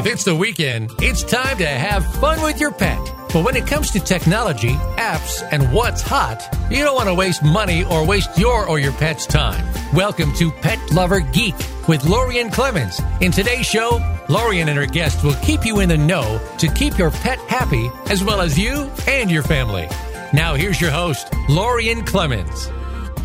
If it's the weekend, it's time to have fun with your pet. But when it comes to technology, apps, and what's hot, you don't want to waste money or waste your or your pet's time. Welcome to Pet Lover Geek with Lorien Clemens. In today's show, Lorien and her guests will keep you in the know to keep your pet happy as well as you and your family. Now here's your host, Lorien Clemens.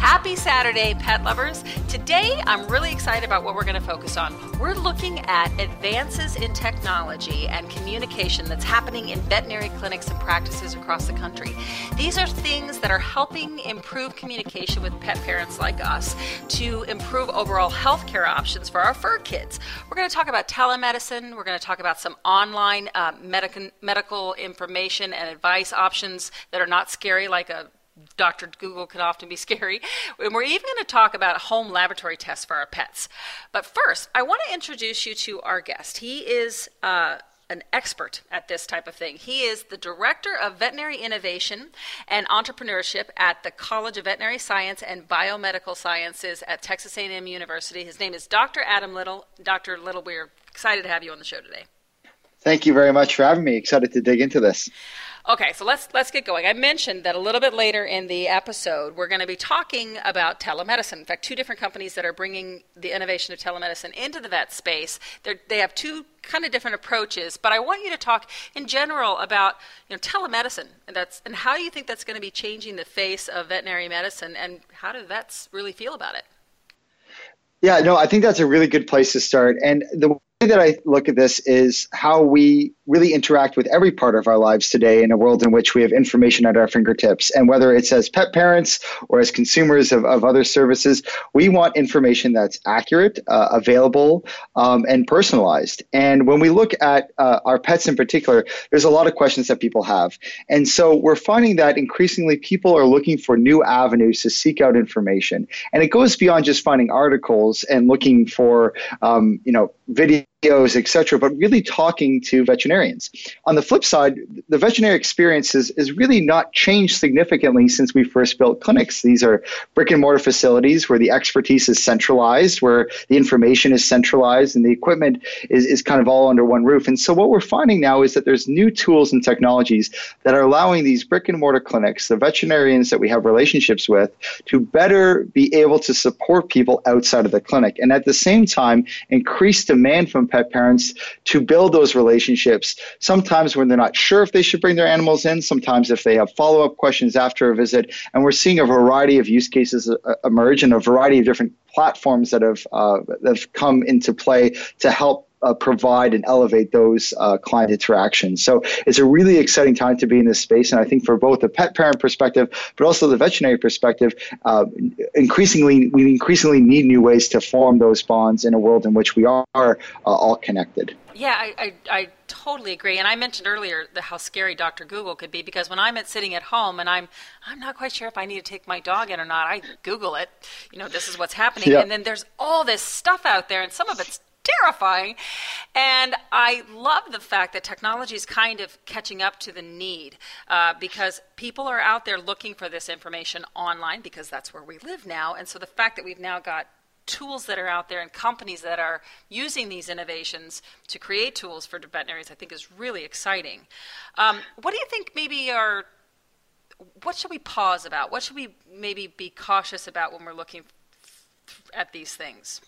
Happy Saturday, pet lovers. Today, I'm really excited about what we're going to focus on. We're looking at advances in technology and communication that's happening in veterinary clinics and practices across the country. These are things that are helping improve communication with pet parents like us to improve overall healthcare options for our fur kids. We're going to talk about telemedicine. We're going to talk about some online uh, medical, medical information and advice options that are not scary, like a Dr. Google can often be scary. And we're even going to talk about home laboratory tests for our pets. But first, I want to introduce you to our guest. He is uh, an expert at this type of thing. He is the director of veterinary innovation and entrepreneurship at the College of Veterinary Science and Biomedical Sciences at Texas A&M University. His name is Dr. Adam Little. Dr. Little, we're excited to have you on the show today. Thank you very much for having me. Excited to dig into this. Okay, so let's let's get going. I mentioned that a little bit later in the episode, we're going to be talking about telemedicine. In fact, two different companies that are bringing the innovation of telemedicine into the vet space. They're, they have two kind of different approaches, but I want you to talk in general about you know telemedicine and that's and how you think that's going to be changing the face of veterinary medicine, and how do vets really feel about it. Yeah, no, I think that's a really good place to start. And the way that I look at this is how we really interact with every part of our lives today in a world in which we have information at our fingertips. And whether it's as pet parents or as consumers of, of other services, we want information that's accurate, uh, available, um, and personalized. And when we look at uh, our pets in particular, there's a lot of questions that people have. And so we're finding that increasingly people are looking for new avenues to seek out information. And it goes beyond just finding articles and looking for, um, you know, video cetera, but really talking to veterinarians. On the flip side, the veterinary experience is, is really not changed significantly since we first built clinics. These are brick and mortar facilities where the expertise is centralized, where the information is centralized, and the equipment is, is kind of all under one roof. And so what we're finding now is that there's new tools and technologies that are allowing these brick and mortar clinics, the veterinarians that we have relationships with, to better be able to support people outside of the clinic. And at the same time, increase demand from pet parents to build those relationships. Sometimes when they're not sure if they should bring their animals in, sometimes if they have follow up questions after a visit. And we're seeing a variety of use cases uh, emerge and a variety of different platforms that have, uh, that have come into play to help uh, provide and elevate those uh, client interactions. So it's a really exciting time to be in this space. And I think for both the pet parent perspective, but also the veterinary perspective, uh, increasingly, we increasingly need new ways to form those bonds in a world in which we are uh, all connected. Yeah, I, I, I, totally agree. And I mentioned earlier the, how scary Dr. Google could be because when I'm at sitting at home and I'm I'm not quite sure if I need to take my dog in or not, I Google it. You know, this is what's happening, and then there's all this stuff out there, and some of it's terrifying. And I love the fact that technology is kind of catching up to the need uh, because people are out there looking for this information online because that's where we live now. And so the fact that we've now got tools that are out there and companies that are using these innovations to create tools for veterinarians, I think is really exciting. Um, what do you think maybe are what should we pause about? What should we maybe be cautious about when we're looking at these things?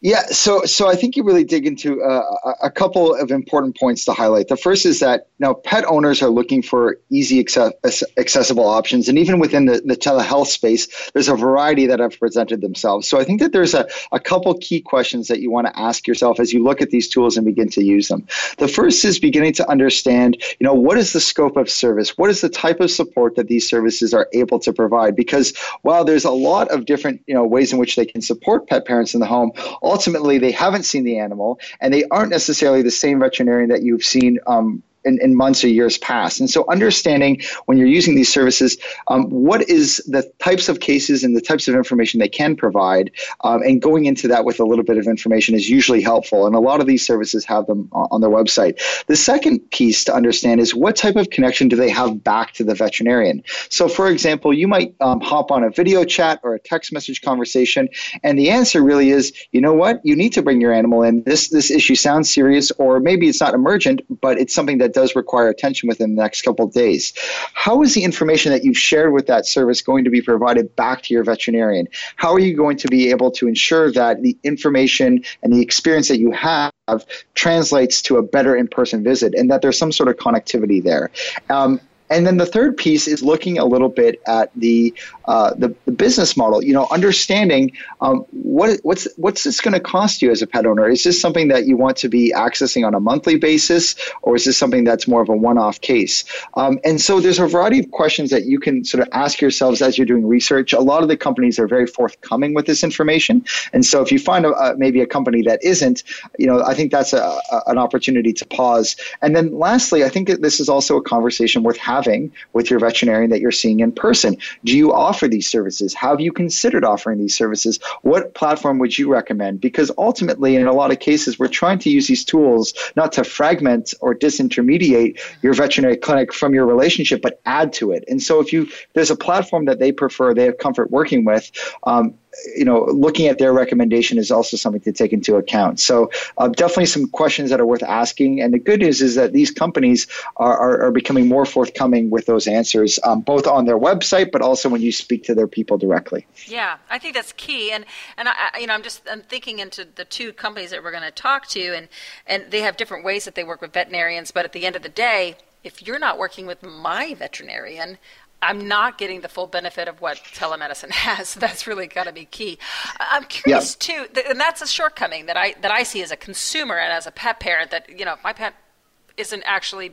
Yeah, so so I think you really dig into uh, a couple of important points to highlight. The first is that now pet owners are looking for easy access- accessible options, and even within the, the telehealth space, there's a variety that have presented themselves. So I think that there's a, a couple key questions that you want to ask yourself as you look at these tools and begin to use them. The first is beginning to understand, you know, what is the scope of service? What is the type of support that these services are able to provide? Because while there's a lot of different, you know, ways in which they can support pet parents in the home, ultimately they haven't seen the animal and they aren't necessarily the same veterinarian that you've seen um, in, in months or years past. And so understanding when you're using these services, um, what is the types of cases and the types of information they can provide, um, and going into that with a little bit of information is usually helpful. And a lot of these services have them on their website. The second piece to understand is what type of connection do they have back to the veterinarian? So, for example, you might um, hop on a video chat or a text message conversation, and the answer really is, you know what, you need to bring your animal in. This this issue sounds serious, or maybe it's not emergent, but it's something that does require attention within the next couple of days. How is the information that you've shared with that service going to be provided back to your veterinarian? How are you going to be able to ensure that the information and the experience that you have translates to a better in-person visit and that there's some sort of connectivity there um, and then the third piece is looking a little bit at the uh, the, the, business model. You know, understanding um, what what's what's this going to cost you as a pet owner? Is this something that you want to be accessing on a monthly basis, or is this something that's more of a one-off case? Um, and so there's a variety of questions that you can sort of ask yourselves as you're doing research. A lot of the companies are very forthcoming with this information, and so if you find a, a, maybe a company that isn't, you know, I think that's a, an opportunity to pause. And then lastly, I think this is also a conversation worth having having with your veterinarian that you're seeing in person. Do you offer these services? Have you considered offering these services? What platform would you recommend? Because ultimately, in a lot of cases, we're trying to use these tools not to fragment or disintermediate your veterinary clinic from your relationship, but add to it. And so if you there's a platform that they prefer, they have comfort working with, um, you know, looking at their recommendation is also something to take into account. So uh, definitely some questions that are worth asking. And the good news is that these companies are, are, are becoming more forthcoming with those answers, um, both on their website, but also when you speak to their people directly. Yeah, I think that's key. And and I, you know, I'm just I'm thinking into the two companies that we're going to talk to, and and they have different ways that they work with veterinarians. But at the end of the day, if you're not working with my veterinarian, I'm not getting the full benefit of what telemedicine has. That's really got to be key. I'm curious yeah. too, and that's a shortcoming that I that I see as a consumer and as a pet parent. That you know, if my pet isn't actually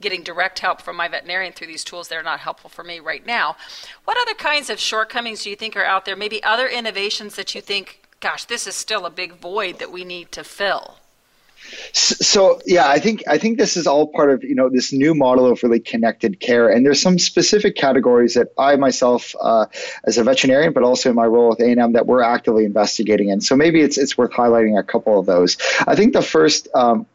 getting direct help from my veterinarian through these tools. They're not helpful for me right now. What other kinds of shortcomings do you think are out there? Maybe other innovations that you think, gosh, this is still a big void that we need to fill. So yeah, I think I think this is all part of you know this new model of really connected care, and there's some specific categories that I myself, uh, as a veterinarian, but also in my role with A&M, that we're actively investigating in. So maybe it's it's worth highlighting a couple of those. I think the first. Um,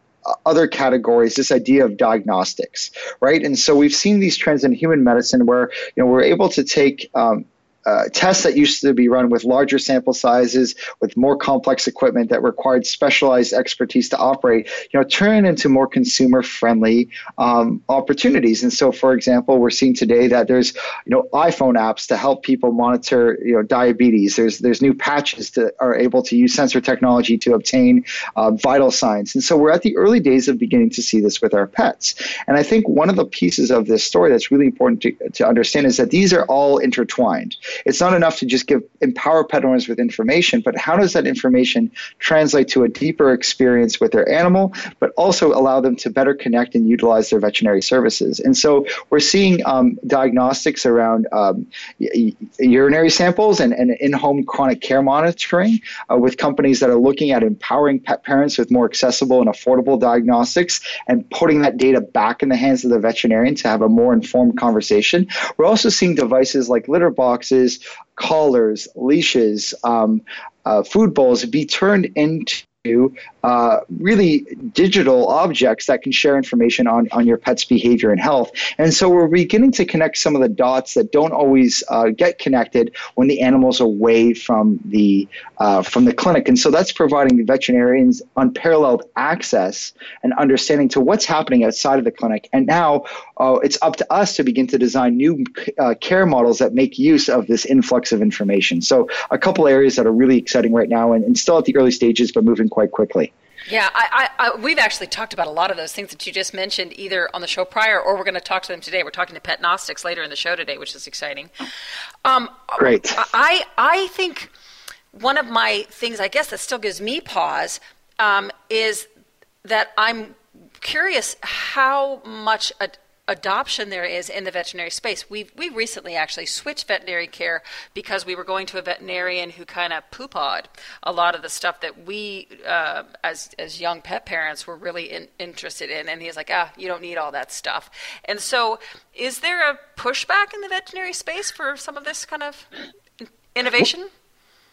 other categories this idea of diagnostics right and so we've seen these trends in human medicine where you know we're able to take um, uh, tests that used to be run with larger sample sizes, with more complex equipment that required specialized expertise to operate, you know, turn into more consumer-friendly um, opportunities. And so, for example, we're seeing today that there's, you know, iPhone apps to help people monitor, you know, diabetes. There's there's new patches that are able to use sensor technology to obtain uh, vital signs. And so, we're at the early days of beginning to see this with our pets. And I think one of the pieces of this story that's really important to, to understand is that these are all intertwined it's not enough to just give empower pet owners with information, but how does that information translate to a deeper experience with their animal, but also allow them to better connect and utilize their veterinary services? And so we're seeing um, diagnostics around um, urinary samples and, and in-home chronic care monitoring uh, with companies that are looking at empowering pet parents with more accessible and affordable diagnostics and putting that data back in the hands of the veterinarian to have a more informed conversation. We're also seeing devices like litter boxes collars, leashes, um, uh, food bowls be turned into uh, really digital objects that can share information on, on your pet's behavior and health. And so we're beginning to connect some of the dots that don't always uh, get connected when the animal's away from the uh, from the clinic. And so that's providing the veterinarians unparalleled access and understanding to what's happening outside of the clinic. And now uh, it's up to us to begin to design new uh, care models that make use of this influx of information. So a couple areas that are really exciting right now and, and still at the early stages, but moving quite quickly. Yeah, I, I, I, we've actually talked about a lot of those things that you just mentioned, either on the show prior or we're going to talk to them today. We're talking to Petnostics later in the show today, which is exciting. Um, Great. I, I think one of my things, I guess, that still gives me pause um, is that I'm curious how much a, adoption there is in the veterinary space. We we recently actually switched veterinary care because we were going to a veterinarian who kind of poo-pawed a lot of the stuff that we, uh, as as young pet parents, were really in, interested in, and he's like, ah, you don't need all that stuff. And so, is there a pushback in the veterinary space for some of this kind of innovation?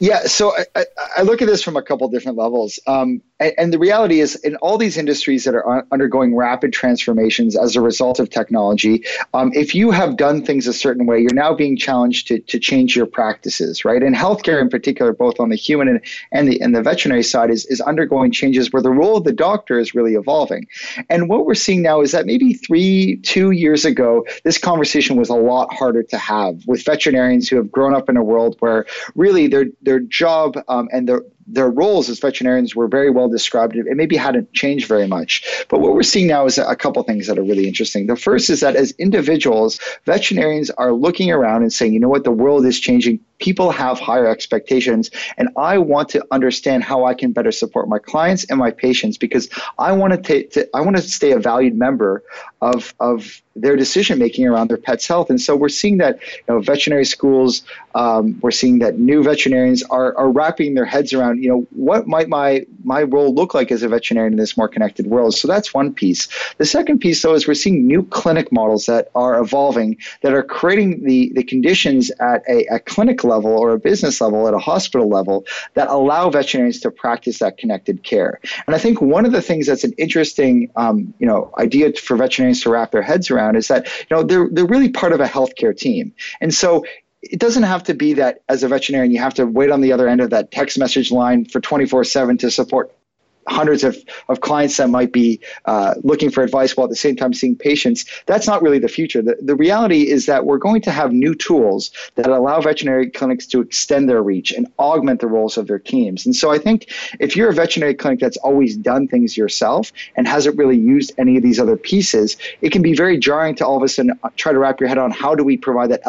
Yeah, so I, I, look at this from a couple different levels. Um, and, and, the reality is, in all these industries that are undergoing rapid transformations as a result of technology, um, if you have done things a certain way, you're now being challenged to, to change your practices, right? And healthcare, in particular, both on the human and, and the and the veterinary side, is is undergoing changes where the role of the doctor is really evolving. And what we're seeing now is that maybe three, two years ago, this conversation was a lot harder to have with veterinarians who have grown up in a world where really their their job um, and their their roles as veterinarians were very well described. It maybe hadn't changed very much. But what we're seeing now is a couple things that are really interesting. The first is that as individuals, veterinarians are looking around and saying, you know what, the world is changing people have higher expectations and i want to understand how i can better support my clients and my patients because i want to, to i want to stay a valued member of of their decision making around their pet's health. And so we're seeing that you know veterinary schools um, we're seeing that new veterinarians are, are wrapping their heads around you know what might my my role look like as a veterinarian in this more connected world. So that's one piece. The second piece though is we're seeing new clinic models that are evolving that are creating the the conditions at a, a clinic level or a business level at a hospital level that allow veterinarians to practice that connected care. And I think one of the things that's an interesting, um, you know, idea for veterinarians to wrap their heads around is that, you know, they're, they're really part of a healthcare team. And so it doesn't have to be that as a veterinarian you have to wait on the other end of that text message line for 24 7 to support hundreds of, of clients that might be uh, looking for advice while at the same time seeing patients. That's not really the future. The, the reality is that we're going to have new tools that allow veterinary clinics to extend their reach and augment the roles of their teams. And so I think if you're a veterinary clinic that's always done things yourself and hasn't really used any of these other pieces, it can be very jarring to all of a sudden try to wrap your head on how do we provide that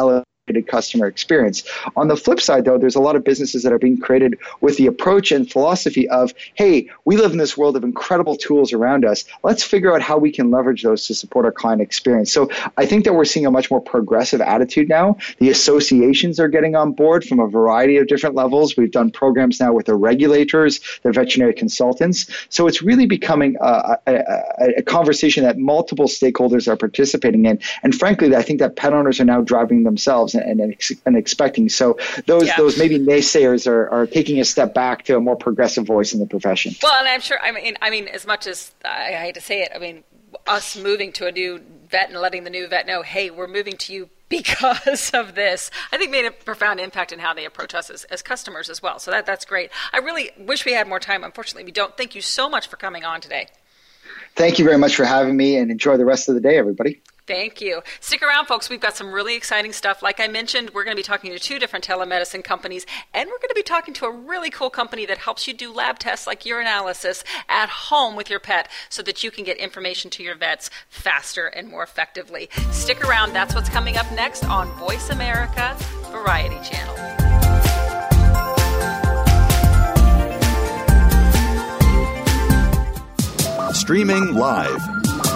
customer experience. On the flip side, though, there's a lot of businesses that are being created with the approach and philosophy of, hey, we live in this world of incredible tools around us. Let's figure out how we can leverage those to support our client experience. So I think that we're seeing a much more progressive attitude now. The associations are getting on board from a variety of different levels. We've done programs now with the regulators, the veterinary consultants. So it's really becoming a, a, a conversation that multiple stakeholders are participating in. And frankly, I think that pet owners are now driving themselves and, and, and expecting. So those yeah. those maybe naysayers are, are taking a step back to a more progressive voice in the profession. Well, and I'm sure. I mean, I mean, as much as I, I hate to say it, I mean, us moving to a new vet and letting the new vet know, hey, we're moving to you because of this, I think made a profound impact in how they approach us as, as customers as well. So that that's great. I really wish we had more time. Unfortunately, we don't. Thank you so much for coming on today. Thank you very much for having me, and enjoy the rest of the day, everybody. Thank you. Stick around, folks. We've got some really exciting stuff. Like I mentioned, we're going to be talking to two different telemedicine companies, and we're going to be talking to a really cool company that helps you do lab tests like urinalysis at home with your pet so that you can get information to your vets faster and more effectively. Stick around. That's what's coming up next on Voice America Variety Channel. Streaming live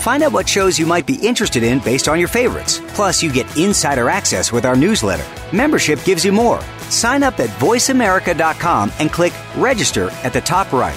Find out what shows you might be interested in based on your favorites. Plus, you get insider access with our newsletter. Membership gives you more. Sign up at voiceamerica.com and click register at the top right.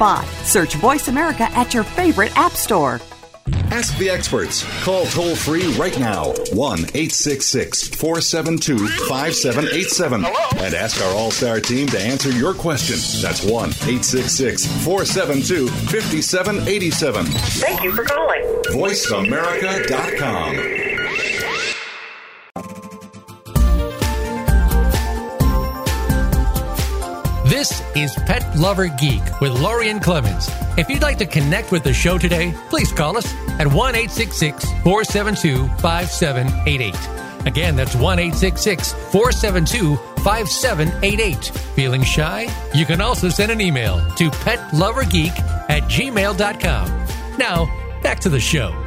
Search Voice America at your favorite app store. Ask the experts. Call toll free right now 1 866 472 5787 and ask our All Star team to answer your question. That's 1 866 472 5787. Thank you for calling. VoiceAmerica.com. This is Pet Lover Geek with Lorien Clemens. If you'd like to connect with the show today, please call us at 1 866 472 5788. Again, that's 1 866 472 5788. Feeling shy? You can also send an email to petlovergeek at gmail.com. Now, back to the show.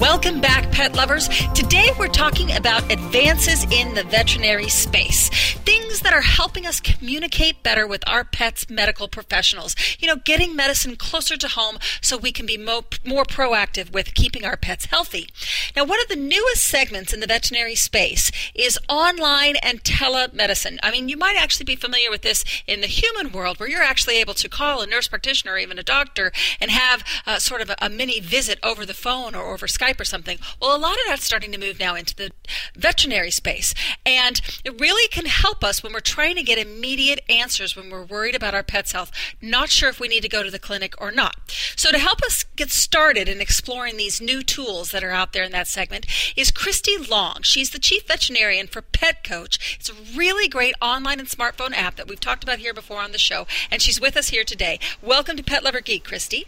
Welcome back, pet lovers. Today we're talking about advances in the veterinary space. Things that are helping us communicate better with our pets' medical professionals. You know, getting medicine closer to home so we can be mo- more proactive with keeping our pets healthy. Now, one of the newest segments in the veterinary space is online and telemedicine. I mean, you might actually be familiar with this in the human world where you're actually able to call a nurse practitioner or even a doctor and have uh, sort of a, a mini visit over the phone or over Skype or something. Well, a lot of that's starting to move now into the veterinary space. And it really can help us when we're trying to get immediate answers when we're worried about our pet's health, not sure if we need to go to the clinic or not. So, to help us get started in exploring these new tools that are out there in that segment is Christy Long. She's the chief veterinarian for Pet Coach. It's a really great online and smartphone app that we've talked about here before on the show, and she's with us here today. Welcome to Pet Lover Geek, Christy.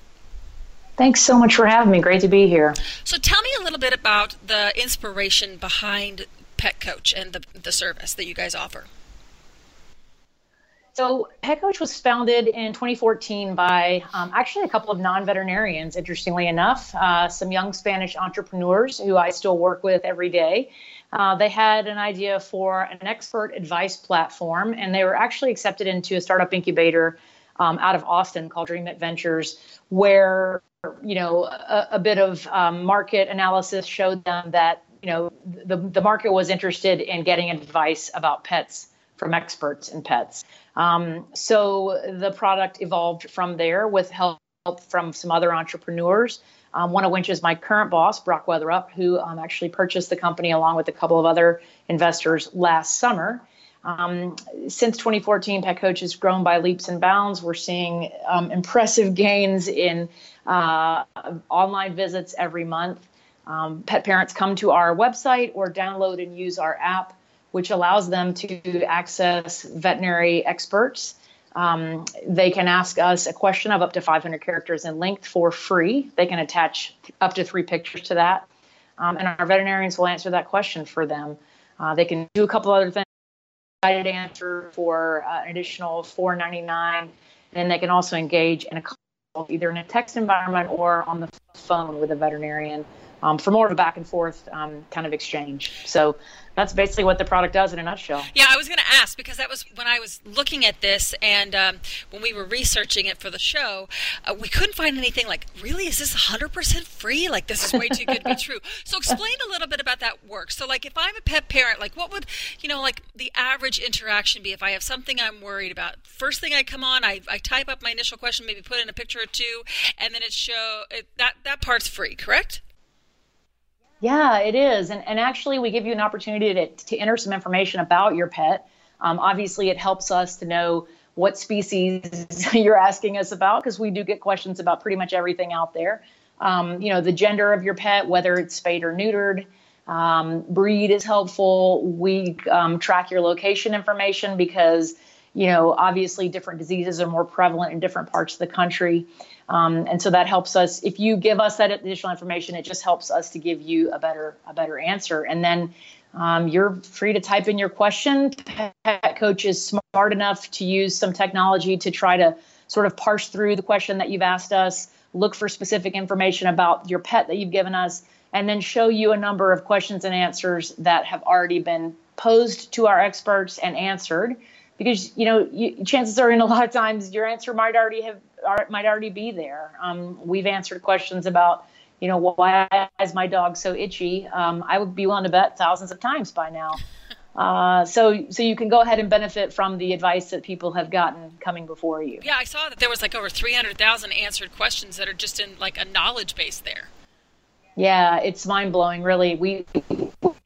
Thanks so much for having me. Great to be here. So, tell me a little bit about the inspiration behind Pet Coach and the, the service that you guys offer. So, Pet Coach was founded in 2014 by um, actually a couple of non veterinarians, interestingly enough, uh, some young Spanish entrepreneurs who I still work with every day. Uh, they had an idea for an expert advice platform, and they were actually accepted into a startup incubator um, out of Austin called DreamIt Ventures, where you know a, a bit of um, market analysis showed them that you know the the market was interested in getting advice about pets from experts in pets. Um, so the product evolved from there with help from some other entrepreneurs. Um, one of which is my current boss, Brock Weatherup, who um, actually purchased the company along with a couple of other investors last summer. Um, since 2014, Pet Coach has grown by leaps and bounds. We're seeing um, impressive gains in uh, online visits every month. Um, pet parents come to our website or download and use our app, which allows them to access veterinary experts. Um, they can ask us a question of up to 500 characters in length for free. They can attach up to three pictures to that, um, and our veterinarians will answer that question for them. Uh, they can do a couple other things. Guided answer for uh, an additional 4.99, and then they can also engage in a call, either in a text environment or on the phone with a veterinarian um, for more of a back and forth um, kind of exchange. So that's basically what the product does in a nutshell. Yeah, I was going to ask because that was when I was looking at this and um, when we were researching it for the show, uh, we couldn't find anything like, really, is this 100% free? Like, this is way too good to be true. So, explain a little bit about that work. So, like, if I'm a pet parent, like, what would, you know, like the average interaction be if I have something I'm worried about? First thing I come on, I, I type up my initial question, maybe put in a picture or two, and then it show it, that that part's free, correct? Yeah, it is. And, and actually, we give you an opportunity to, to enter some information about your pet. Um, obviously, it helps us to know what species you're asking us about because we do get questions about pretty much everything out there. Um, you know, the gender of your pet, whether it's spayed or neutered. Um, breed is helpful. We um, track your location information because, you know, obviously different diseases are more prevalent in different parts of the country. Um, and so that helps us. If you give us that additional information, it just helps us to give you a better a better answer. And then um, you're free to type in your question. Pet Coach is smart enough to use some technology to try to sort of parse through the question that you've asked us, look for specific information about your pet that you've given us, and then show you a number of questions and answers that have already been posed to our experts and answered. Because you know, you, chances are, in a lot of times, your answer might already have might already be there. Um, we've answered questions about, you know, why is my dog so itchy? Um, I would be willing to bet thousands of times by now. Uh, so so you can go ahead and benefit from the advice that people have gotten coming before you. Yeah, I saw that there was like over 300,000 answered questions that are just in like a knowledge base there. Yeah, it's mind blowing. Really, we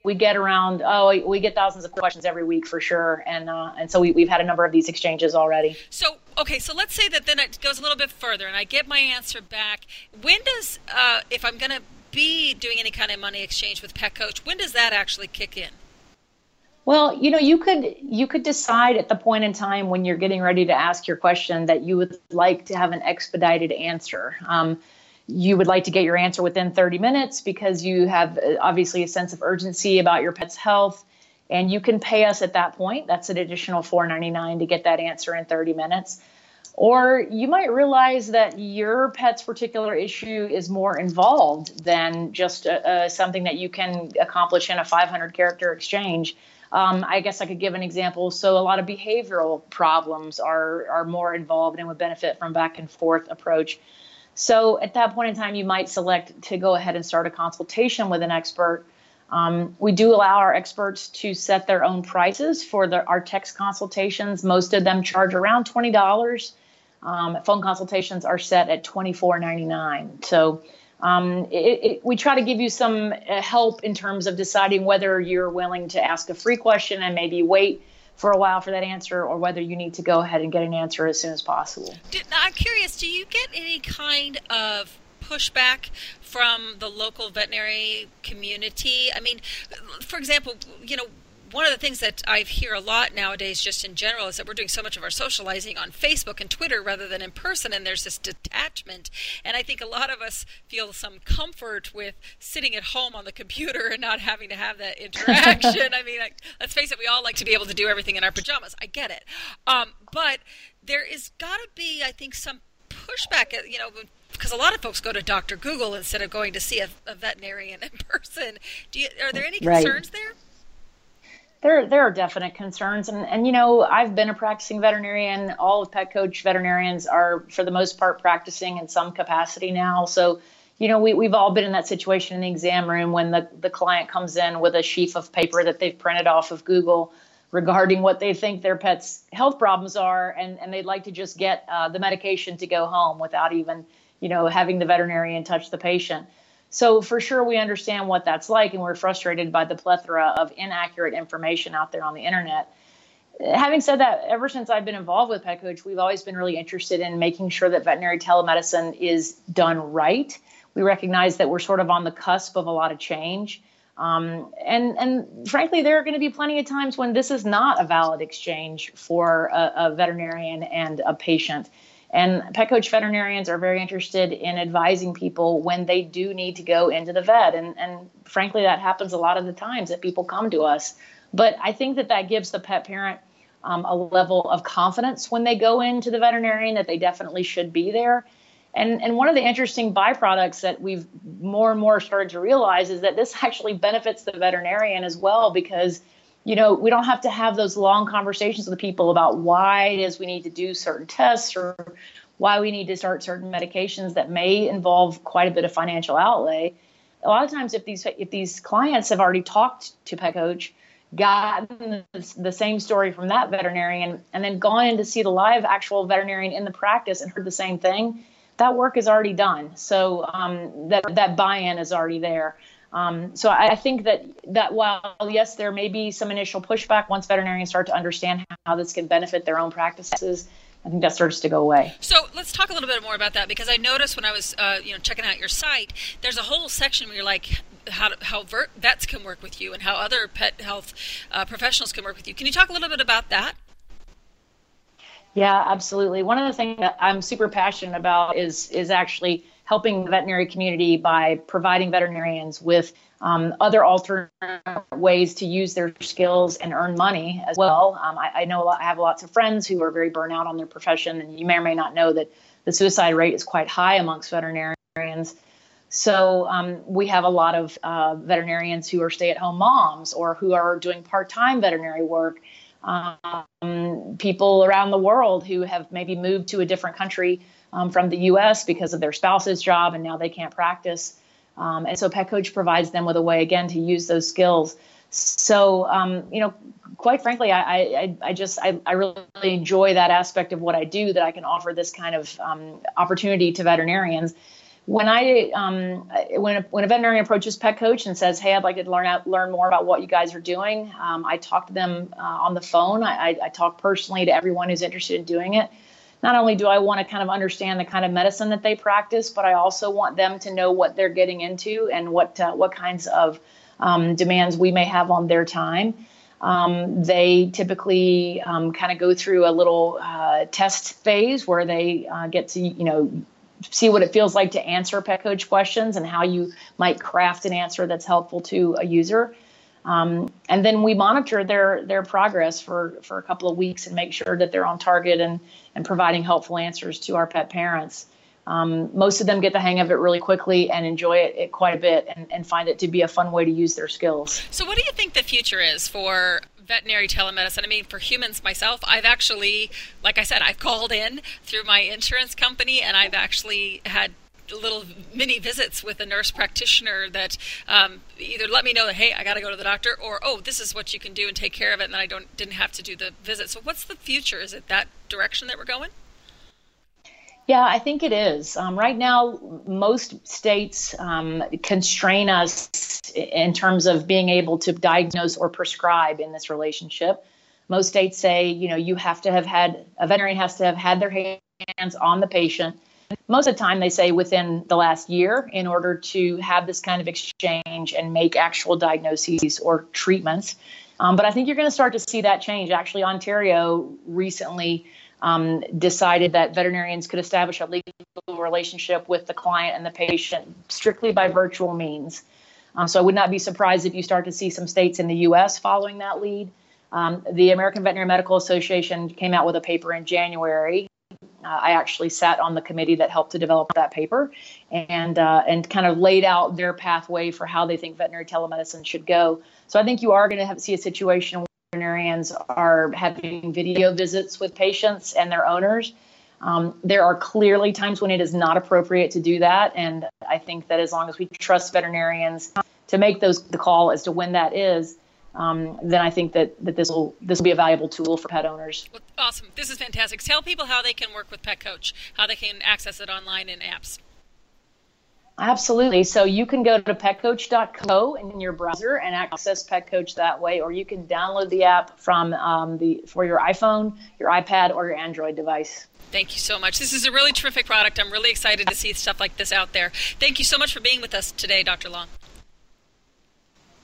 we get around. Oh, we get thousands of questions every week for sure, and uh, and so we, we've had a number of these exchanges already. So okay, so let's say that then it goes a little bit further, and I get my answer back. When does uh, if I'm going to be doing any kind of money exchange with Pet Coach, when does that actually kick in? Well, you know, you could you could decide at the point in time when you're getting ready to ask your question that you would like to have an expedited answer. Um, you would like to get your answer within 30 minutes because you have uh, obviously a sense of urgency about your pet's health, and you can pay us at that point. That's an additional 4.99 to get that answer in 30 minutes. Or you might realize that your pet's particular issue is more involved than just uh, uh, something that you can accomplish in a 500 character exchange. Um, I guess I could give an example. So a lot of behavioral problems are are more involved and would benefit from back and forth approach. So at that point in time, you might select to go ahead and start a consultation with an expert. Um, we do allow our experts to set their own prices for the, our text consultations. Most of them charge around twenty dollars. Um, phone consultations are set at twenty four ninety nine. So um, it, it, we try to give you some uh, help in terms of deciding whether you're willing to ask a free question and maybe wait for a while for that answer or whether you need to go ahead and get an answer as soon as possible. I'm curious, do you get any kind of pushback from the local veterinary community? I mean, for example, you know, one of the things that I hear a lot nowadays, just in general, is that we're doing so much of our socializing on Facebook and Twitter rather than in person, and there's this detachment. And I think a lot of us feel some comfort with sitting at home on the computer and not having to have that interaction. I mean, like, let's face it, we all like to be able to do everything in our pajamas. I get it, um, but there is got to be, I think, some pushback. You know, because a lot of folks go to Dr. Google instead of going to see a, a veterinarian in person. Do you, are there any concerns right. there? There there are definite concerns and and you know I've been a practicing veterinarian. All of pet coach veterinarians are for the most part practicing in some capacity now. So you know we, we've all been in that situation in the exam room when the, the client comes in with a sheaf of paper that they've printed off of google regarding what they think their pet's health problems are and, and they'd like to just get uh, the medication to go home without even you know having the veterinarian touch the patient so for sure, we understand what that's like, and we're frustrated by the plethora of inaccurate information out there on the internet. Having said that, ever since I've been involved with Pet Coach, we've always been really interested in making sure that veterinary telemedicine is done right. We recognize that we're sort of on the cusp of a lot of change. Um, and and frankly, there are going to be plenty of times when this is not a valid exchange for a, a veterinarian and a patient. And pet coach veterinarians are very interested in advising people when they do need to go into the vet. And, and frankly, that happens a lot of the times that people come to us. But I think that that gives the pet parent um, a level of confidence when they go into the veterinarian that they definitely should be there. And, and one of the interesting byproducts that we've more and more started to realize is that this actually benefits the veterinarian as well because you know, we don't have to have those long conversations with people about why it is we need to do certain tests or why we need to start certain medications that may involve quite a bit of financial outlay. A lot of times, if these if these clients have already talked to Pet Coach, gotten the same story from that veterinarian, and then gone in to see the live actual veterinarian in the practice and heard the same thing, that work is already done. So um, that that buy-in is already there. Um, so I, I, think that that while yes, there may be some initial pushback once veterinarians start to understand how this can benefit their own practices. I think that starts to go away. So let's talk a little bit more about that because I noticed when I was, uh, you know, checking out your site, there's a whole section where you're like, how how vets can work with you and how other pet health uh, professionals can work with you. Can you talk a little bit about that? Yeah, absolutely. One of the things that I'm super passionate about is is actually helping the veterinary community by providing veterinarians with um, other alternate ways to use their skills and earn money as well. Um, I, I, know I have lots of friends who are very burnt out on their profession, and you may or may not know that the suicide rate is quite high amongst veterinarians. So um, we have a lot of uh, veterinarians who are stay-at-home moms or who are doing part-time veterinary work. Um, people around the world who have maybe moved to a different country um, from the U.S. because of their spouse's job, and now they can't practice. Um, and so Pet Coach provides them with a way again to use those skills. So um, you know, quite frankly, I, I, I just I, I, really enjoy that aspect of what I do that I can offer this kind of um, opportunity to veterinarians. When I um, when a, when a veterinarian approaches Pet Coach and says, "Hey, I'd like to learn out learn more about what you guys are doing," um, I talk to them uh, on the phone. I, I talk personally to everyone who's interested in doing it not only do I want to kind of understand the kind of medicine that they practice, but I also want them to know what they're getting into and what uh, what kinds of um, demands we may have on their time. Um, they typically um, kind of go through a little uh, test phase where they uh, get to you know see what it feels like to answer pet coach questions and how you might craft an answer that's helpful to a user. Um, and then we monitor their their progress for for a couple of weeks and make sure that they're on target and and providing helpful answers to our pet parents. Um, most of them get the hang of it really quickly and enjoy it, it quite a bit and, and, find it to be a fun way to use their skills. So, what do you think the future is for veterinary telemedicine? I mean, for humans myself, I've actually, like I said, I've called in through my insurance company and I've actually had little mini visits with a nurse practitioner that um, either let me know that hey I got to go to the doctor or oh this is what you can do and take care of it and then I don't didn't have to do the visit. So what's the future? Is it that direction that we're going? Yeah, I think it is. Um, right now, most states um, constrain us in terms of being able to diagnose or prescribe in this relationship. Most states say, you know, you have to have had a veterinarian has to have had their hands on the patient most of the time, they say within the last year in order to have this kind of exchange and make actual diagnoses or treatments. Um, but I think you're going to start to see that change. Actually, Ontario recently um, decided that veterinarians could establish a legal relationship with the client and the patient strictly by virtual means. Um, so I would not be surprised if you start to see some states in the U.S. following that lead. Um, the American Veterinary Medical Association came out with a paper in January uh, I actually sat on the committee that helped to develop that paper and uh, and kind of laid out their pathway for how they think veterinary telemedicine should go. So I think you are going to see a situation where veterinarians are having video visits with patients and their owners. Um, there are clearly times when it is not appropriate to do that, and I think that as long as we trust veterinarians to make those the call as to when that is, um, then I think that, that this will this will be a valuable tool for pet owners. Awesome! This is fantastic. Tell people how they can work with Pet Coach, how they can access it online in apps. Absolutely. So you can go to petcoach.co in your browser and access Pet Coach that way, or you can download the app from um, the for your iPhone, your iPad, or your Android device. Thank you so much. This is a really terrific product. I'm really excited to see stuff like this out there. Thank you so much for being with us today, Dr. Long.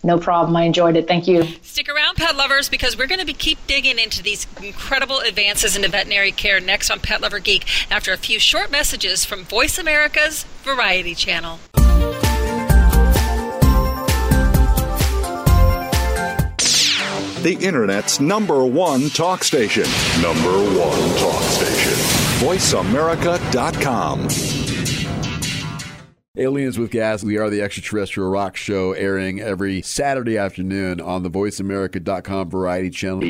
No problem. I enjoyed it. Thank you. Stick around, pet lovers, because we're going to be keep digging into these incredible advances into veterinary care next on Pet Lover Geek after a few short messages from Voice America's Variety Channel. The Internet's number one talk station. Number one talk station. VoiceAmerica.com. Aliens with Gas. We are the extraterrestrial rock show airing every Saturday afternoon on the voiceamerica.com variety channel.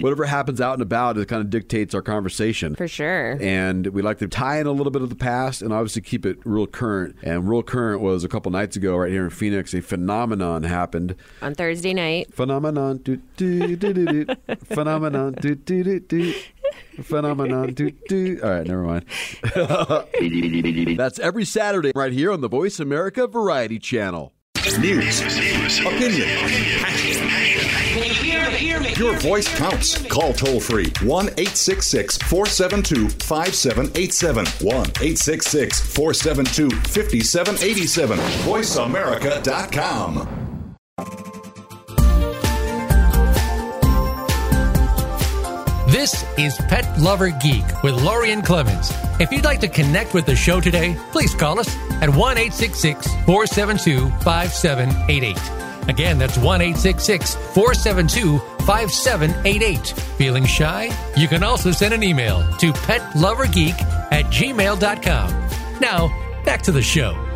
Whatever happens out and about, it kind of dictates our conversation. For sure. And we like to tie in a little bit of the past and obviously keep it real current. And real current was a couple nights ago right here in Phoenix, a phenomenon happened. On Thursday night. Phenomenon. Do, do, do, do, do. phenomenon. Do, do, do, do. Phenomenon. Do, do. All right, never mind. That's every Saturday right here on the Voice America Variety Channel. News, opinion, your voice counts. Call toll free 1 866 472 5787. 1 866 472 5787. VoiceAmerica.com. This is Pet Lover Geek with Lorien Clemens. If you'd like to connect with the show today, please call us at 1 472 5788. Again, that's 1 472 5788. Feeling shy? You can also send an email to petlovergeek at gmail.com. Now, back to the show.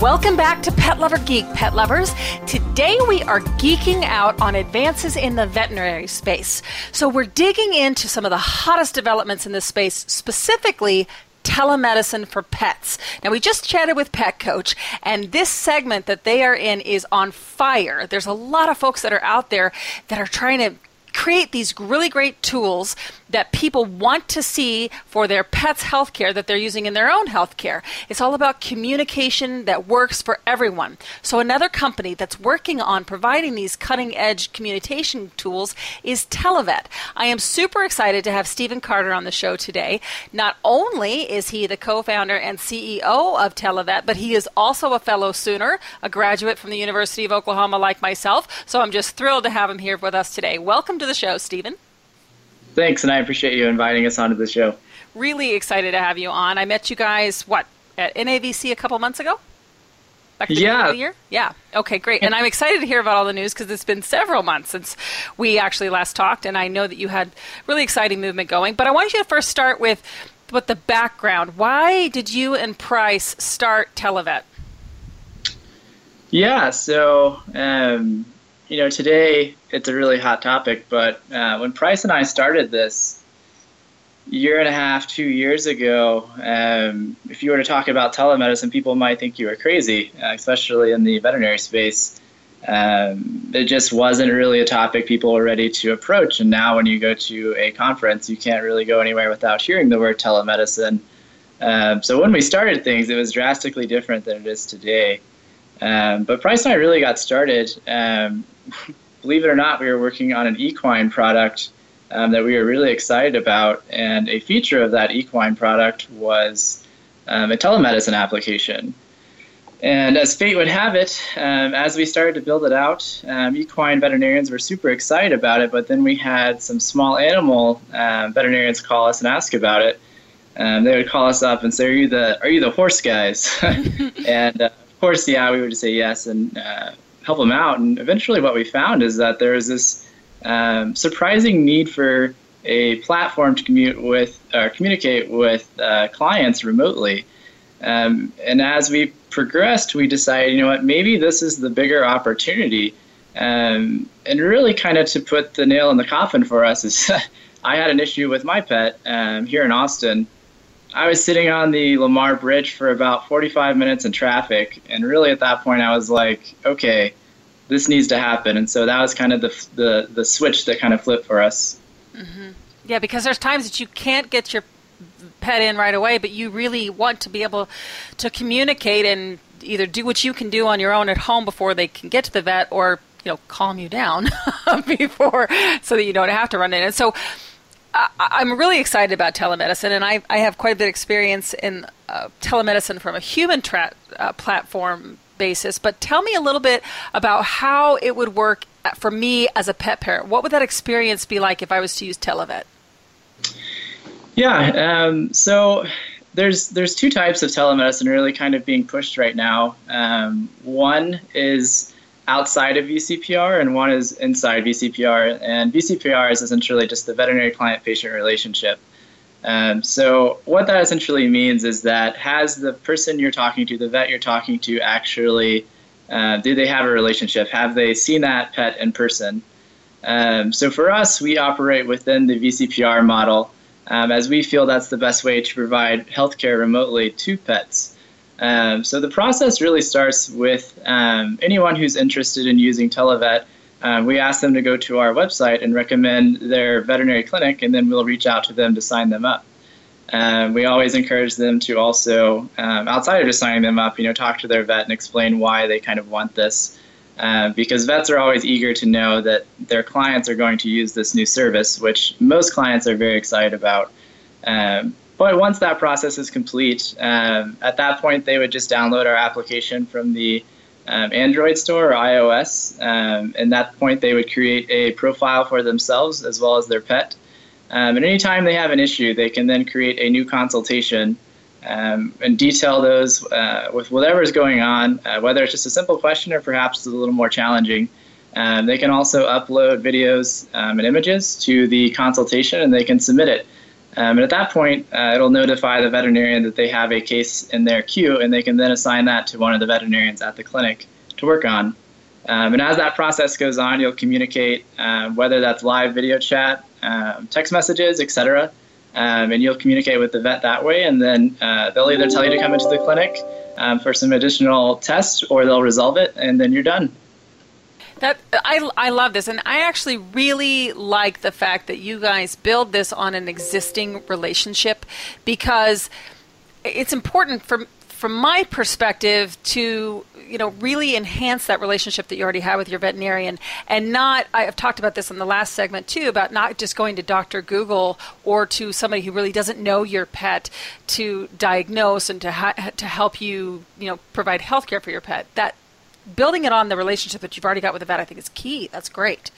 Welcome back to Pet Lover Geek, pet lovers. Today we are geeking out on advances in the veterinary space. So we're digging into some of the hottest developments in this space, specifically telemedicine for pets. Now, we just chatted with Pet Coach, and this segment that they are in is on fire. There's a lot of folks that are out there that are trying to create these really great tools that people want to see for their pets' healthcare that they're using in their own healthcare. It's all about communication that works for everyone. So, another company that's working on providing these cutting edge communication tools is Televet. I am super excited to have Stephen Carter on the show today. Not only is he the co founder and CEO of Televet, but he is also a fellow Sooner, a graduate from the University of Oklahoma like myself. So, I'm just thrilled to have him here with us today. Welcome to the show, Stephen. Thanks, and I appreciate you inviting us onto the show. Really excited to have you on. I met you guys, what, at NAVC a couple months ago? Yeah. the year? Yeah. Okay, great. And I'm excited to hear about all the news because it's been several months since we actually last talked, and I know that you had really exciting movement going. But I want you to first start with what the background. Why did you and Price start Televet? Yeah, so um, you know, today it's a really hot topic, but uh, when Price and I started this year and a half, two years ago, um, if you were to talk about telemedicine, people might think you were crazy, uh, especially in the veterinary space. Um, it just wasn't really a topic people were ready to approach. And now, when you go to a conference, you can't really go anywhere without hearing the word telemedicine. Um, so, when we started things, it was drastically different than it is today. Um, but Price and I really got started um, believe it or not, we were working on an equine product um, that we were really excited about. And a feature of that equine product was um, a telemedicine application. And as fate would have it, um, as we started to build it out, um, equine veterinarians were super excited about it. But then we had some small animal um, veterinarians call us and ask about it. Um, they would call us up and say, "Are you the Are you the horse guys?" and uh, of course, yeah, we would say yes. And uh, help them out. And eventually, what we found is that there is this um, surprising need for a platform to commute with, uh, communicate with uh, clients remotely. Um, and as we progressed, we decided, you know what, maybe this is the bigger opportunity. Um, and really, kind of to put the nail in the coffin for us is I had an issue with my pet um, here in Austin. I was sitting on the Lamar Bridge for about 45 minutes in traffic, and really at that point I was like, okay, this needs to happen. And so that was kind of the the, the switch that kind of flipped for us. Mm-hmm. Yeah, because there's times that you can't get your pet in right away, but you really want to be able to communicate and either do what you can do on your own at home before they can get to the vet, or you know, calm you down before so that you don't have to run in. And so. I, am really excited about telemedicine, and I, I, have quite a bit of experience in uh, telemedicine from a human tra- uh, platform basis. But tell me a little bit about how it would work for me as a pet parent. What would that experience be like if I was to use Televet? Yeah, um, so there's there's two types of telemedicine really kind of being pushed right now. Um, one is outside of VCPR, and one is inside VCPR. And VCPR is essentially just the veterinary client patient relationship. Um, so what that essentially means is that has the person you're talking to, the vet you're talking to, actually uh, do they have a relationship? Have they seen that pet in person? Um, so for us, we operate within the VCPR model, um, as we feel that's the best way to provide healthcare remotely to pets. Um, so the process really starts with um, anyone who's interested in using Televet um, we ask them to go to our website and recommend their veterinary clinic, and then we'll reach out to them to sign them up. Um, we always encourage them to also, um, outside of just signing them up, you know, talk to their vet and explain why they kind of want this. Uh, because vets are always eager to know that their clients are going to use this new service, which most clients are very excited about. Um, but once that process is complete, um, at that point they would just download our application from the um, Android store or iOS. Um, and at that point, they would create a profile for themselves as well as their pet. Um, and anytime they have an issue, they can then create a new consultation um, and detail those uh, with whatever is going on, uh, whether it's just a simple question or perhaps a little more challenging. Um, they can also upload videos um, and images to the consultation and they can submit it. Um, and at that point, uh, it'll notify the veterinarian that they have a case in their queue and they can then assign that to one of the veterinarians at the clinic to work on. Um, and as that process goes on, you'll communicate um, whether that's live video chat, um, text messages, etc. Um, and you'll communicate with the vet that way, and then uh, they'll either tell you to come into the clinic um, for some additional tests, or they'll resolve it, and then you're done. That I, I love this, and I actually really like the fact that you guys build this on an existing relationship because it's important from from my perspective to you know really enhance that relationship that you already have with your veterinarian and not i've talked about this in the last segment too about not just going to dr google or to somebody who really doesn't know your pet to diagnose and to ha- to help you you know provide health care for your pet. That building it on the relationship that you've already got with the vet i think is key. That's great.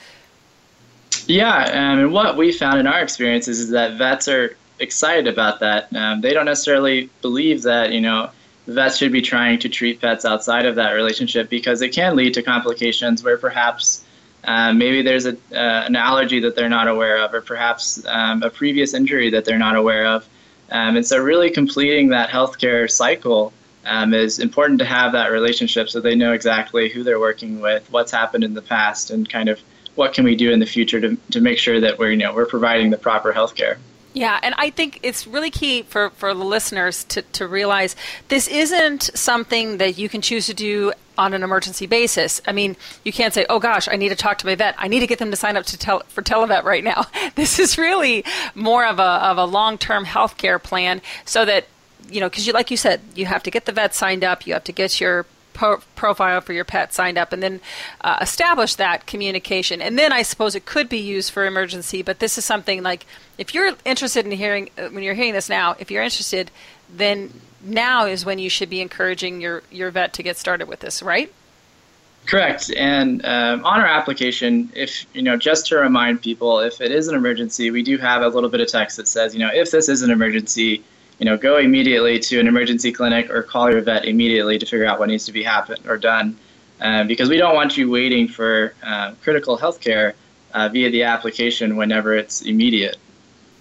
Yeah um, and what we found in our experiences is that vets are excited about that. Um, they don't necessarily believe that you know vets should be trying to treat pets outside of that relationship because it can lead to complications where perhaps um, maybe there's a, uh, an allergy that they're not aware of, or perhaps um, a previous injury that they're not aware of. Um, and so, really completing that healthcare cycle um, is important to have that relationship so they know exactly who they're working with, what's happened in the past, and kind of what can we do in the future to, to make sure that we're, you know, we're providing the proper healthcare. Yeah, and I think it's really key for, for the listeners to, to realize this isn't something that you can choose to do on an emergency basis. I mean, you can't say, "Oh gosh, I need to talk to my vet. I need to get them to sign up to tele- for televet right now." This is really more of a of a long term health care plan, so that you know, because you like you said, you have to get the vet signed up, you have to get your po- profile for your pet signed up and then uh, establish that communication. And then I suppose it could be used for emergency, but this is something like if you're interested in hearing, uh, when you're hearing this now, if you're interested, then now is when you should be encouraging your, your vet to get started with this, right? Correct. And um, on our application, if, you know, just to remind people, if it is an emergency, we do have a little bit of text that says, you know, if this is an emergency, you know, go immediately to an emergency clinic or call your vet immediately to figure out what needs to be happen or done, uh, because we don't want you waiting for uh, critical health care uh, via the application whenever it's immediate.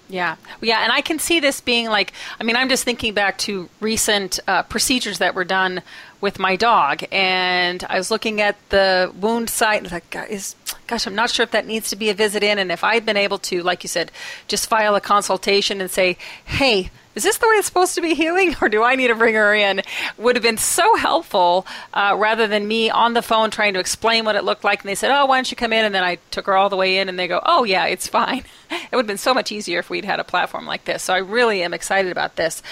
Yeah, yeah, and I can see this being like, I mean, I'm just thinking back to recent uh, procedures that were done with my dog, and I was looking at the wound site and like, is gosh, I'm not sure if that needs to be a visit in, and if I'd been able to, like you said, just file a consultation and say, hey, is this the way it's supposed to be healing or do I need to bring her in? Would have been so helpful uh, rather than me on the phone trying to explain what it looked like. And they said, oh, why don't you come in? And then I took her all the way in and they go, oh, yeah, it's fine. It would have been so much easier if we'd had a platform like this. So I really am excited about this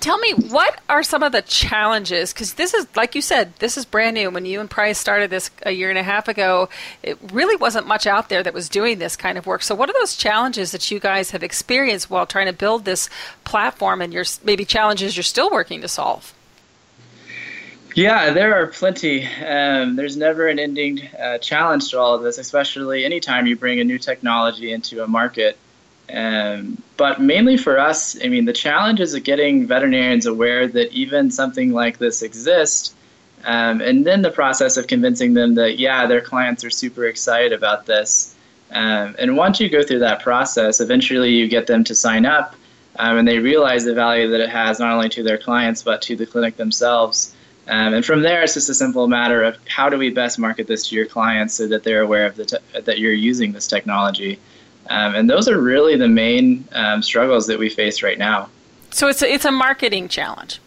tell me what are some of the challenges because this is like you said this is brand new when you and price started this a year and a half ago it really wasn't much out there that was doing this kind of work so what are those challenges that you guys have experienced while trying to build this platform and your maybe challenges you're still working to solve yeah, there are plenty. Um, there's never an ending uh, challenge to all of this, especially anytime you bring a new technology into a market. Um, but mainly for us, I mean, the challenge is getting veterinarians aware that even something like this exists, um, and then the process of convincing them that, yeah, their clients are super excited about this. Um, and once you go through that process, eventually you get them to sign up um, and they realize the value that it has not only to their clients but to the clinic themselves. Um, and from there, it's just a simple matter of how do we best market this to your clients so that they're aware of the te- that you're using this technology. Um, and those are really the main um, struggles that we face right now. So it's a, it's a marketing challenge.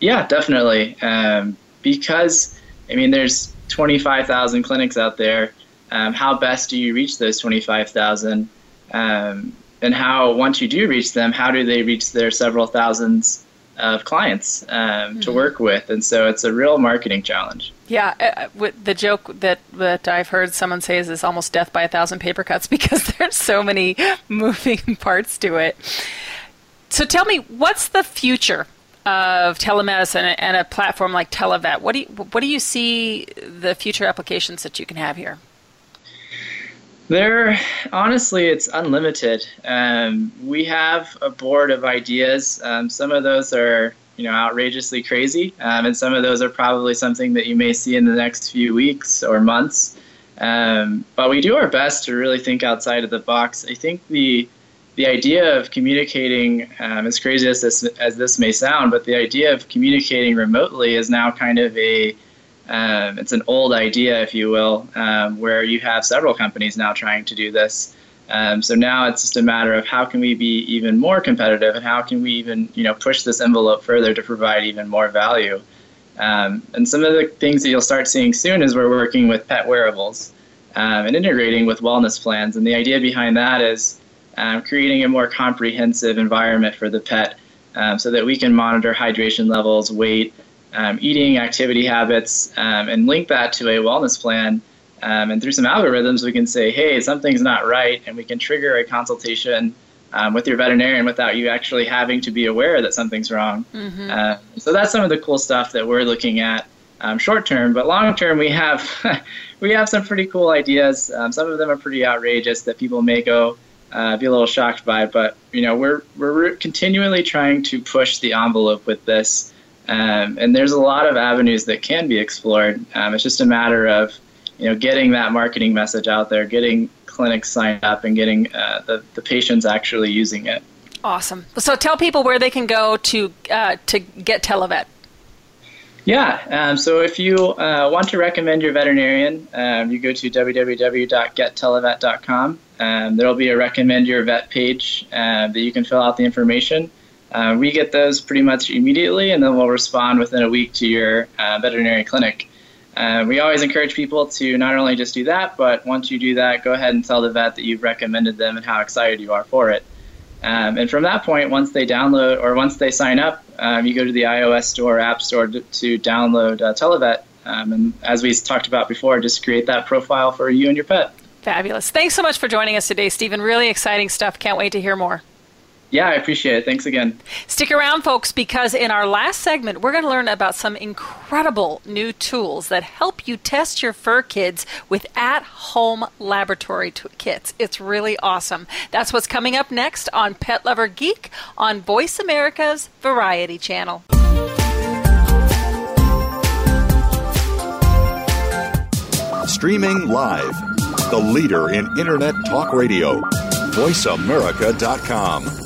Yeah, definitely. Um, because, I mean, there's 25,000 clinics out there. Um, how best do you reach those 25,000? Um, and how, once you do reach them, how do they reach their several thousands of clients um, mm-hmm. to work with? And so it's a real marketing challenge. Yeah, uh, uh the joke that that I've heard someone say is, "It's almost death by a thousand paper cuts" because there's so many moving parts to it. So tell me, what's the future of telemedicine and a platform like Televet, what do you, what do you see the future applications that you can have here? There, honestly, it's unlimited. Um, we have a board of ideas. Um, some of those are, you know, outrageously crazy, um, and some of those are probably something that you may see in the next few weeks or months. Um, but we do our best to really think outside of the box. I think the the idea of communicating, um, as crazy as this as this may sound, but the idea of communicating remotely is now kind of a um, it's an old idea, if you will, um, where you have several companies now trying to do this. Um, so now it's just a matter of how can we be even more competitive and how can we even you know push this envelope further to provide even more value. Um, and some of the things that you'll start seeing soon is we're working with pet wearables um, and integrating with wellness plans. And the idea behind that is um, creating a more comprehensive environment for the pet so that we can monitor hydration levels, weight, um, eating activity habits um, and link that to a wellness plan. Um, and through some algorithms, we can say, hey, something's not right, and we can trigger a consultation um, with your veterinarian without you actually having to be aware that something's wrong. Mm-hmm. Uh, so that's some of the cool stuff that we're looking at um, short term. But long term, we have we have some pretty cool ideas. Um, some of them are pretty outrageous that people may go uh, be a little shocked by. But you know, we're we're continually trying to push the envelope with this. Um, and there's a lot of avenues that can be explored. Um, it's just a matter of, you know, getting that marketing message out there, getting clinics signed up, and getting uh, the the patients actually using it. Awesome. So tell people where they can go to uh, to get Televet. Yeah. Um, so if you uh, want to recommend your veterinarian, um, you go to www.gettelevet.com. Um, there will be a recommend your vet page uh, that you can fill out the information. Uh, we get those pretty much immediately, and then we'll respond within a week to your uh, veterinary clinic. Uh, we always encourage people to not only just do that, but once you do that, go ahead and tell the vet that you've recommended them and how excited you are for it. Um, and from that point, once they download or once they sign up, um, you go to the iOS store App Store to, download uh, Televet. Um, and as we talked about before, just create that profile for you and your pet. Fabulous. Thanks so much for joining us today, Stephen. Really exciting stuff. Can't wait to hear more. Yeah, I appreciate it. Thanks again. Stick around, folks, because in our last segment, we're going to learn about some incredible new tools that help you test your fur kids with at home laboratory t- kits. It's really awesome. That's what's coming up next on Pet Lover Geek on Voice America's Variety Channel. Streaming live, the leader in Internet Talk Radio, VoiceAmerica.com.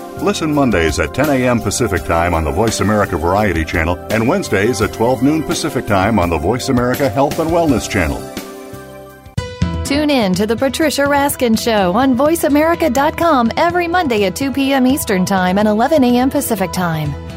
Listen Mondays at 10 a.m. Pacific Time on the Voice America Variety Channel and Wednesdays at 12 noon Pacific Time on the Voice America Health and Wellness Channel. Tune in to the Patricia Raskin Show on VoiceAmerica.com every Monday at 2 p.m. Eastern Time and 11 a.m. Pacific Time.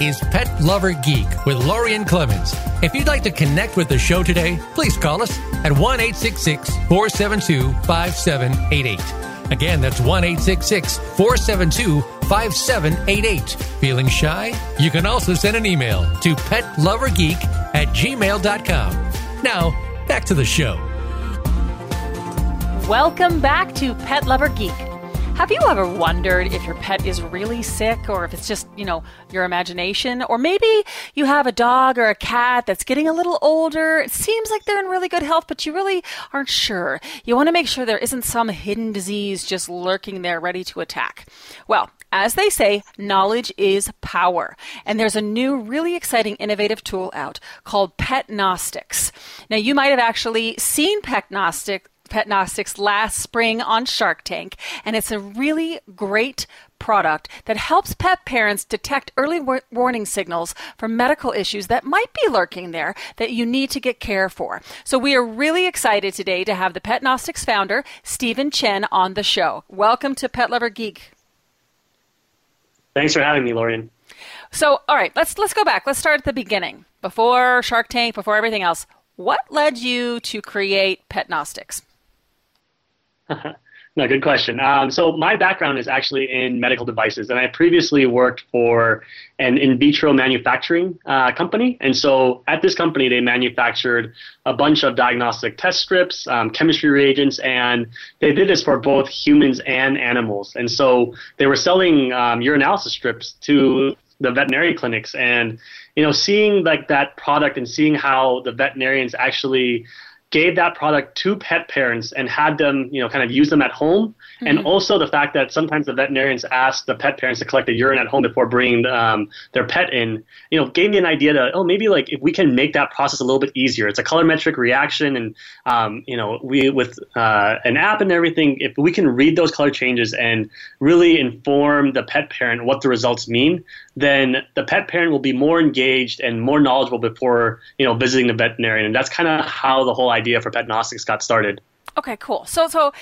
is Pet Lover Geek with Lorien Clemens. If you'd like to connect with the show today, please call us at 1 472 5788. Again, that's 1 472 5788. Feeling shy? You can also send an email to petlovergeek at gmail.com. Now, back to the show. Welcome back to Pet Lover Geek. Have you ever wondered if your pet is really sick or if it's just, you know, your imagination? Or maybe you have a dog or a cat that's getting a little older. It seems like they're in really good health, but you really aren't sure. You want to make sure there isn't some hidden disease just lurking there ready to attack. Well, as they say, knowledge is power. And there's a new, really exciting, innovative tool out called Petnostics. Now, you might have actually seen Petnostics Petnostics last spring on Shark Tank, and it's a really great product that helps pet parents detect early war- warning signals for medical issues that might be lurking there that you need to get care for. So we are really excited today to have the Petnostics founder, Stephen Chen, on the show. Welcome to Pet Lover Geek. Thanks for having me, Lorien. So, all right, let's let's go back. Let's start at the beginning. Before Shark Tank, before everything else, what led you to create Petnostics? no, good question. Um, so my background is actually in medical devices, and I previously worked for an in vitro manufacturing uh, company. And so at this company, they manufactured a bunch of diagnostic test strips, um, chemistry reagents, and they did this for both humans and animals. And so they were selling um, urinalysis strips to the veterinary clinics, and you know, seeing like that product and seeing how the veterinarians actually gave that product to pet parents and had them, you know, kind of use them at home. Mm-hmm. And also the fact that sometimes the veterinarians ask the pet parents to collect the urine at home before bringing um, their pet in, you know, gave me an idea that, oh, maybe like if we can make that process a little bit easier. It's a colorimetric reaction. And, um, you know, we, with uh, an app and everything, if we can read those color changes and really inform the pet parent what the results mean, then the pet parent will be more engaged and more knowledgeable before, you know, visiting the veterinarian. And that's kind of how the whole idea for Petnostics got started. Okay, cool. So, so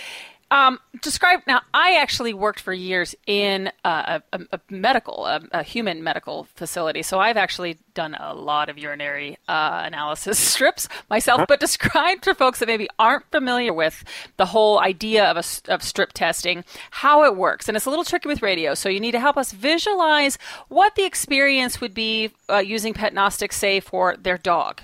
um, describe now. I actually worked for years in a, a, a medical, a, a, human medical facility. So I've actually done a lot of urinary uh, analysis strips myself. Uh-huh. But describe to folks that maybe aren't familiar with the whole idea of a, of strip testing, how it works. And it's a little tricky with radio, so you need to help us visualize what the experience would be uh, using Petnostics, say, for their dog.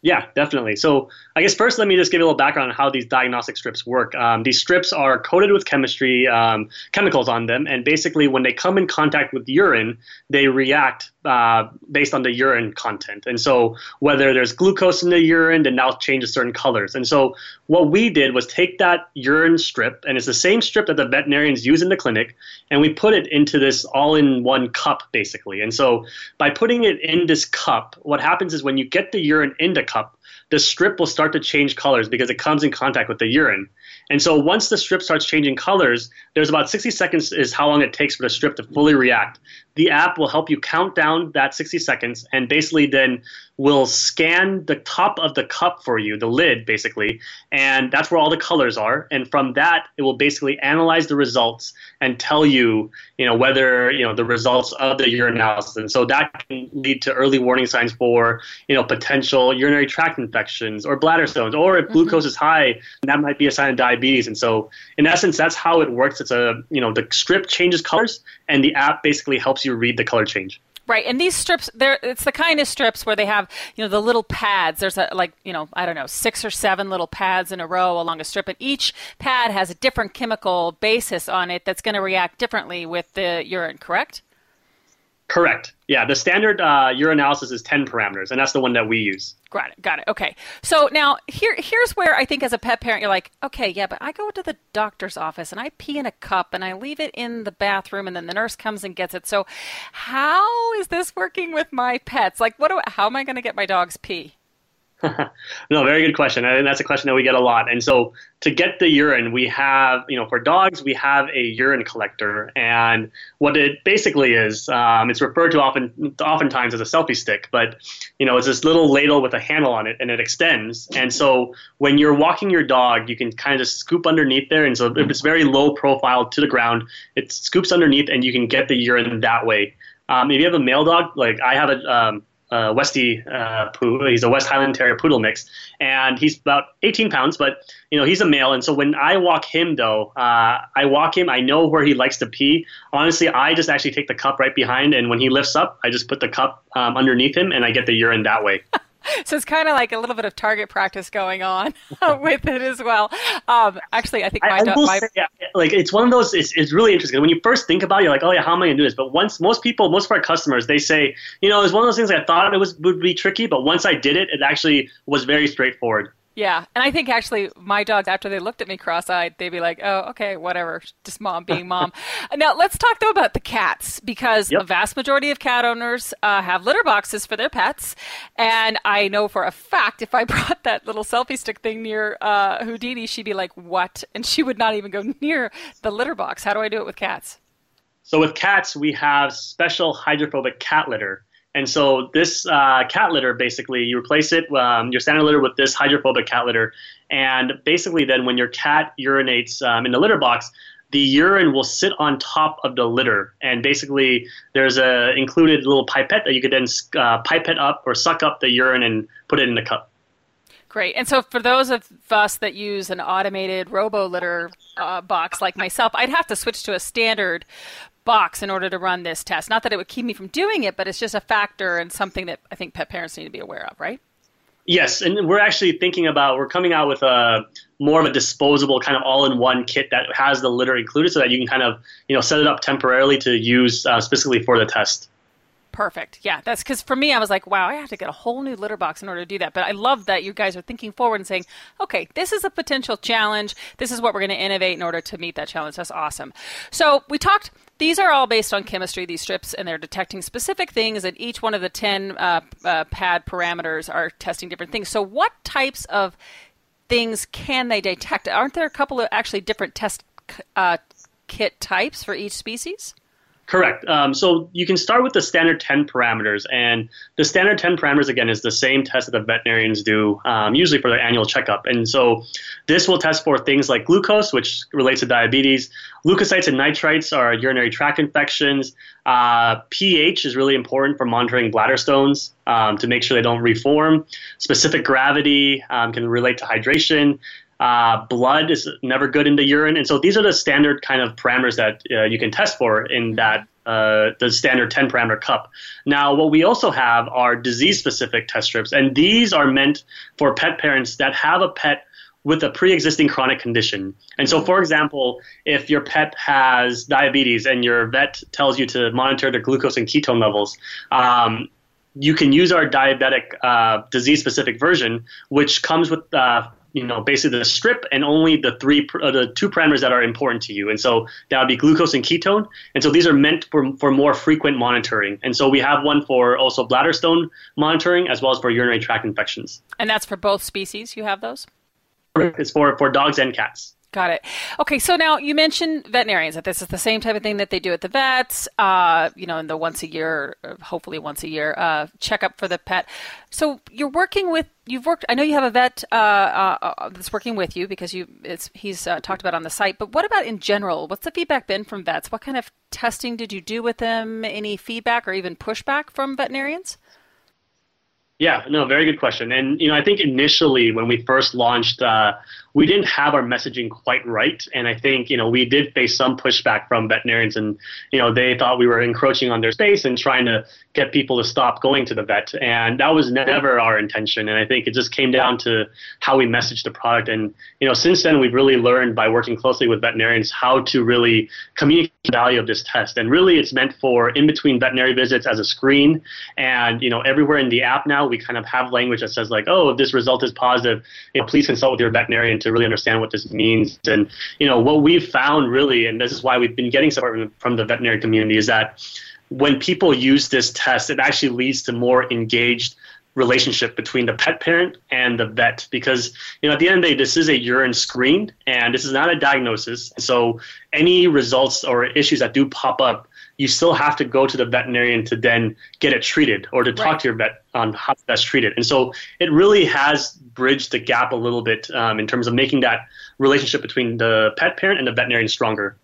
Yeah, definitely. So I guess first, let me just give you a little background on how these diagnostic strips work. Um, these strips are coated with chemistry um, chemicals on them, and basically, when they come in contact with urine, they react uh, based on the urine content. And so, whether there's glucose in the urine, then now changes certain colors. And so, what we did was take that urine strip, and it's the same strip that the veterinarians use in the clinic, and we put it into this all-in-one cup, basically. And so, by putting it in this cup, what happens is when you get the urine in the cup, the strip will start to change colors because it comes in contact with the urine. And so once the strip starts changing colors, there's about 60 seconds is how long it takes for the strip to fully react. The app will help you count down that 60 seconds and basically then will scan the top of the cup for you, the lid basically, and that's where all the colors are. And from that, it will basically analyze the results and tell you, you know, whether you know the results of the urinalysis. And so that can lead to early warning signs for you know potential urinary tract infections or bladder stones, or if mm-hmm. glucose is high, that might be a sign of diabetes. And so, in essence, that's how it works. It's a you know the strip changes colors, and the app basically helps you read the color change. Right, and these strips, they're it's the kind of strips where they have you know the little pads. There's a like you know I don't know six or seven little pads in a row along a strip, and each pad has a different chemical basis on it that's going to react differently with the urine. Correct? Correct. Yeah, the standard uh, urinalysis is 10 parameters, and that's the one that we use. Got it. Got it. Okay. So now here, here's where I think as a pet parent, you're like, okay, yeah, but I go to the doctor's office and I pee in a cup and I leave it in the bathroom, and then the nurse comes and gets it. So how is this working with my pets? Like, what do? How am I going to get my dog's pee? no, very good question. And that's a question that we get a lot. And so to get the urine, we have, you know, for dogs, we have a urine collector. And what it basically is, um, it's referred to often, oftentimes as a selfie stick, but, you know, it's this little ladle with a handle on it and it extends. And so when you're walking your dog, you can kind of just scoop underneath there. And so if it's very low profile to the ground, it scoops underneath and you can get the urine that way. Um, if you have a male dog, like I have a, um, uh, Westie uh, Poo. He's a West Highland Terrier poodle mix, and he's about 18 pounds. But you know, he's a male, and so when I walk him, though, uh, I walk him. I know where he likes to pee. Honestly, I just actually take the cup right behind, and when he lifts up, I just put the cup um, underneath him, and I get the urine that way. so it's kind of like a little bit of target practice going on with it as well. Um, actually, I think my, I, I my say, yeah, like it's one of those. It's, it's really interesting when you first think about it. You're like, oh yeah, how am I gonna do this? But once most people, most of our customers, they say, you know, it's one of those things. I thought it was would be tricky, but once I did it, it actually was very straightforward. Yeah, and I think actually my dogs, after they looked at me cross-eyed, they'd be like, "Oh, okay, whatever, just mom being mom." now let's talk though about the cats because Yep. the vast majority of cat owners uh, have litter boxes for their pets, and I know for a fact if I brought that little selfie stick thing near uh, Houdini, she'd be like, "What?" and she would not even go near the litter box. How do I do it with cats? So with cats, we have special hydrophobic cat litter. And so this uh, cat litter, basically, you replace it, um, your standard litter, with this hydrophobic cat litter. And basically, then when your cat urinates um, in the litter box, the urine will sit on top of the litter. And basically, there's a included little pipette that you could then uh, pipette up or suck up the urine and put it in the cup. Great. And so, for those of us that use an automated robo litter uh, box like myself, I'd have to switch to a standard box in order to run this test. Not that it would keep me from doing it, but it's just a factor and something that I think pet parents need to be aware of, right? Yes, and we're actually thinking about we're coming out with a more of a disposable kind of all-in-one kit that has the litter included, so that you can kind of you know set it up temporarily to use uh, specifically for the test. Perfect. Yeah, that's because for me, I was like, wow, I have to get a whole new litter box in order to do that. But I love that you guys are thinking forward and saying, okay, this is a potential challenge. This is what we're going to innovate in order to meet that challenge. That's awesome. So we talked. These are all based on chemistry. These strips, and they're detecting specific things. And each one of the ten uh, uh, pad parameters are testing different things. So what types of things can they detect? Aren't there a couple of actually different test uh, kit types for each species? Correct. Um, so you can start with the standard 10 parameters. And the standard 10 parameters, again, is the same test that the veterinarians do um, usually for their annual checkup. And so this will test for things like glucose, which relates to diabetes. Leukocytes and nitrites are urinary tract infections. Uh, pH is really important for monitoring bladder stones um, to make sure they don't reform. Specific gravity um, can relate to hydration. Uh, blood is never good in the urine, and so these are the standard kind of parameters that uh, you can test for in that uh, the standard 10 parameter cup. Now, what we also have are disease specific test strips, and these are meant for pet parents that have a pet with a pre-existing chronic condition. And so, for example, if your pet has diabetes and your vet tells you to monitor their glucose and ketone levels, um, you can use our diabetic uh, disease-specific version, which comes with uh, you know basically the strip and only the three uh, the two parameters that are important to you. And so that would be glucose and ketone. And so these are meant for, for more frequent monitoring. And so we have one for also bladder stone monitoring as well as for urinary tract infections. And that's for both species. You have those. it's for for dogs and cats Got it. Okay, so now you mentioned veterinarians that this is the same type of thing that they do at the vets. Uh, you know, in the once a year, hopefully once a year uh, checkup for the pet. So you're working with. You've worked. I know you have a vet uh, uh, uh, that's working with you because you. It's he's uh, talked about on the site. But what about in general? What's the feedback been from vets? What kind of testing did you do with them? Any feedback or even pushback from veterinarians? Yeah, no, very good question. And you know, I think initially when we first launched, uh, we didn't have our messaging quite right, and I think you know we did face some pushback from veterinarians, and you know they thought we were encroaching on their space and trying to get people to stop going to the vet, and that was never our intention. And I think it just came down to how we messaged the product, and you know since then we've really learned by working closely with veterinarians how to really communicate the value of this test, and really it's meant for in between veterinary visits as a screen, and you know everywhere in the app now we kind of have language that says like, oh, if this result is positive, you know, please consult with your veterinarian to really understand what this means. And you know what we've found really, and this is why we've been getting support from the veterinary community, is that when people use this test, it actually leads to more engaged relationship between the pet parent and the vet because you know at the end of the day this is a urine screen and this is not a diagnosis so any results or issues that do pop up you still have to go to the veterinarian to then get it treated or to talk Right. to your vet on how to best treat it and so it really has bridged the gap a little bit um, in terms of making that relationship between the pet parent and the veterinarian stronger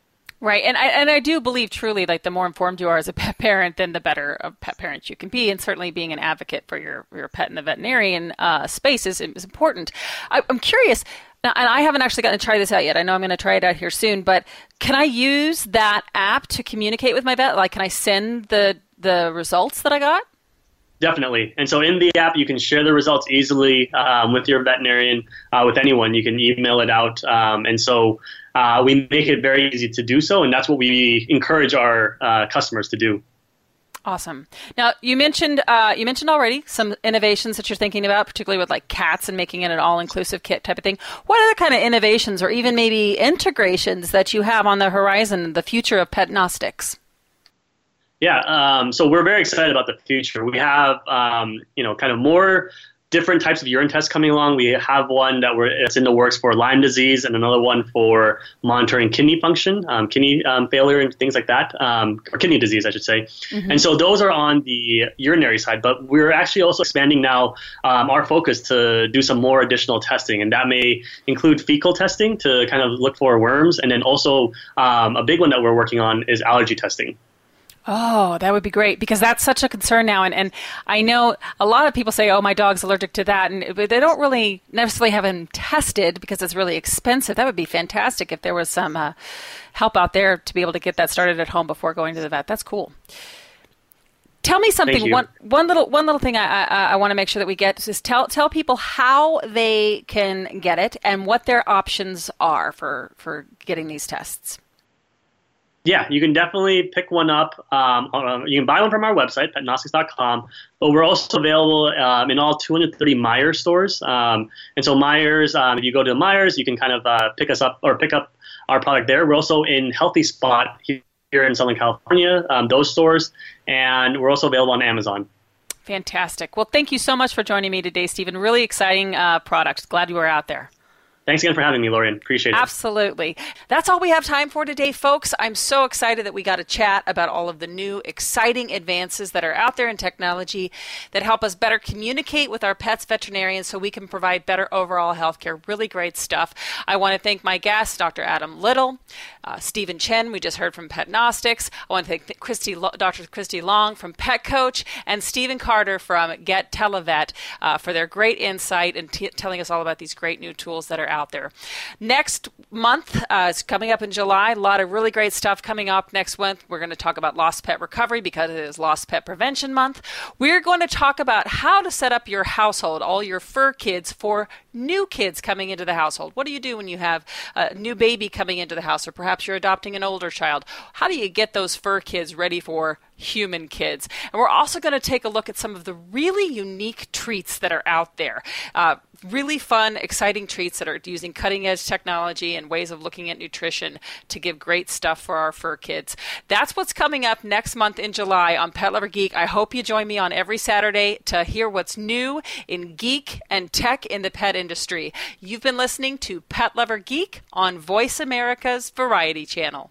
Right, and I and I do believe truly, like the more informed you are as a pet parent, then the better of pet parent you can be, and certainly being an advocate for your your pet in the veterinarian uh, space is is important. I, I'm curious, now, and I haven't actually gotten to try this out yet. I know I'm going to try it out here soon, but can I use that app to communicate with my vet? Like, can I send the the results that I got? Definitely. And so in the app, you can share the results easily um, with your veterinarian, uh, with anyone. You can email it out. Um, and so uh, we make it very easy to do so. And that's what we encourage our uh, customers to do. Awesome. Now you mentioned uh, you mentioned already some innovations that you're thinking about, particularly with like cats and making it an all-inclusive kit type of thing. What other kind of innovations, or even maybe integrations, that you have on the horizon, the future of petnostics? Yeah, um, so we're very excited about the future. We have, um, you know, kind of more different types of urine tests coming along. We have one that we're it's in the works for Lyme disease, and another one for monitoring kidney function, um, kidney um, failure, and things like that, um, or kidney disease, I should say. Mm-hmm. And so those are on the urinary side, but we're actually also expanding now um, our focus to do some more additional testing, and that may include fecal testing to kind of look for worms, and then also um, a big one that we're working on is allergy testing. Oh, that would be great because that's such a concern now. And, and I know a lot of people say, oh, my dog's allergic to that. And but they don't really necessarily have him tested because it's really expensive. That would be fantastic if there was some uh, help out there to be able to get that started at home before going to the vet. That's cool. Tell me something. One one little one little thing I, I, I want to make sure that we get is tell tell people how they can get it and what their options are for for getting these tests. Yeah, you can definitely pick one up. Um, uh, you can buy one from our website, petnostics.com, but we're also available um, in all 230 Meijer stores. Um, and so Meijers, um, if you go to Meijers, you can kind of uh, pick us up or pick up our product there. We're also in Healthy Spot here in Southern California, um, those stores, and we're also available on Amazon. Fantastic. Well, thank you so much for joining me today, Stephen. Really exciting uh, product. Glad you were out there. Thanks again for having me, Lorien. Appreciate it. Absolutely. That's all we have time for today, folks. I'm so excited that we got to chat about all of the new, exciting advances that are out there in technology that help us better communicate with our pets' veterinarians so we can provide better overall health care. Really great stuff. I want to thank my guests, Dr. Adam Little, uh, Stephen Chen, we just heard from Petnostics. I want to thank Christy, Dr. Christy Long from Pet Coach and Stephen Carter from Get Televet uh, for their great insight and t- telling us all about these great new tools that are out out there. Next month uh, is coming up in July. A lot of really great stuff coming up next month. We're going to talk about lost pet recovery because it is Lost Pet Prevention Month. We're going to talk about how to set up your household, all your fur kids for new kids coming into the household. What do you do when you have a new baby coming into the house, or perhaps you're adopting an older child? How do you get those fur kids ready for human kids? And we're also going to take a look at some of the really unique treats that are out there. Uh, really fun, exciting treats that are using cutting edge technology and ways of looking at nutrition to give great stuff for our fur kids. That's what's coming up next month in July on Pet Lover Geek. I hope you join me on every Saturday to hear what's new in geek and tech in the pet industry. You've been listening to Pet Lover Geek on Voice America's Variety Channel.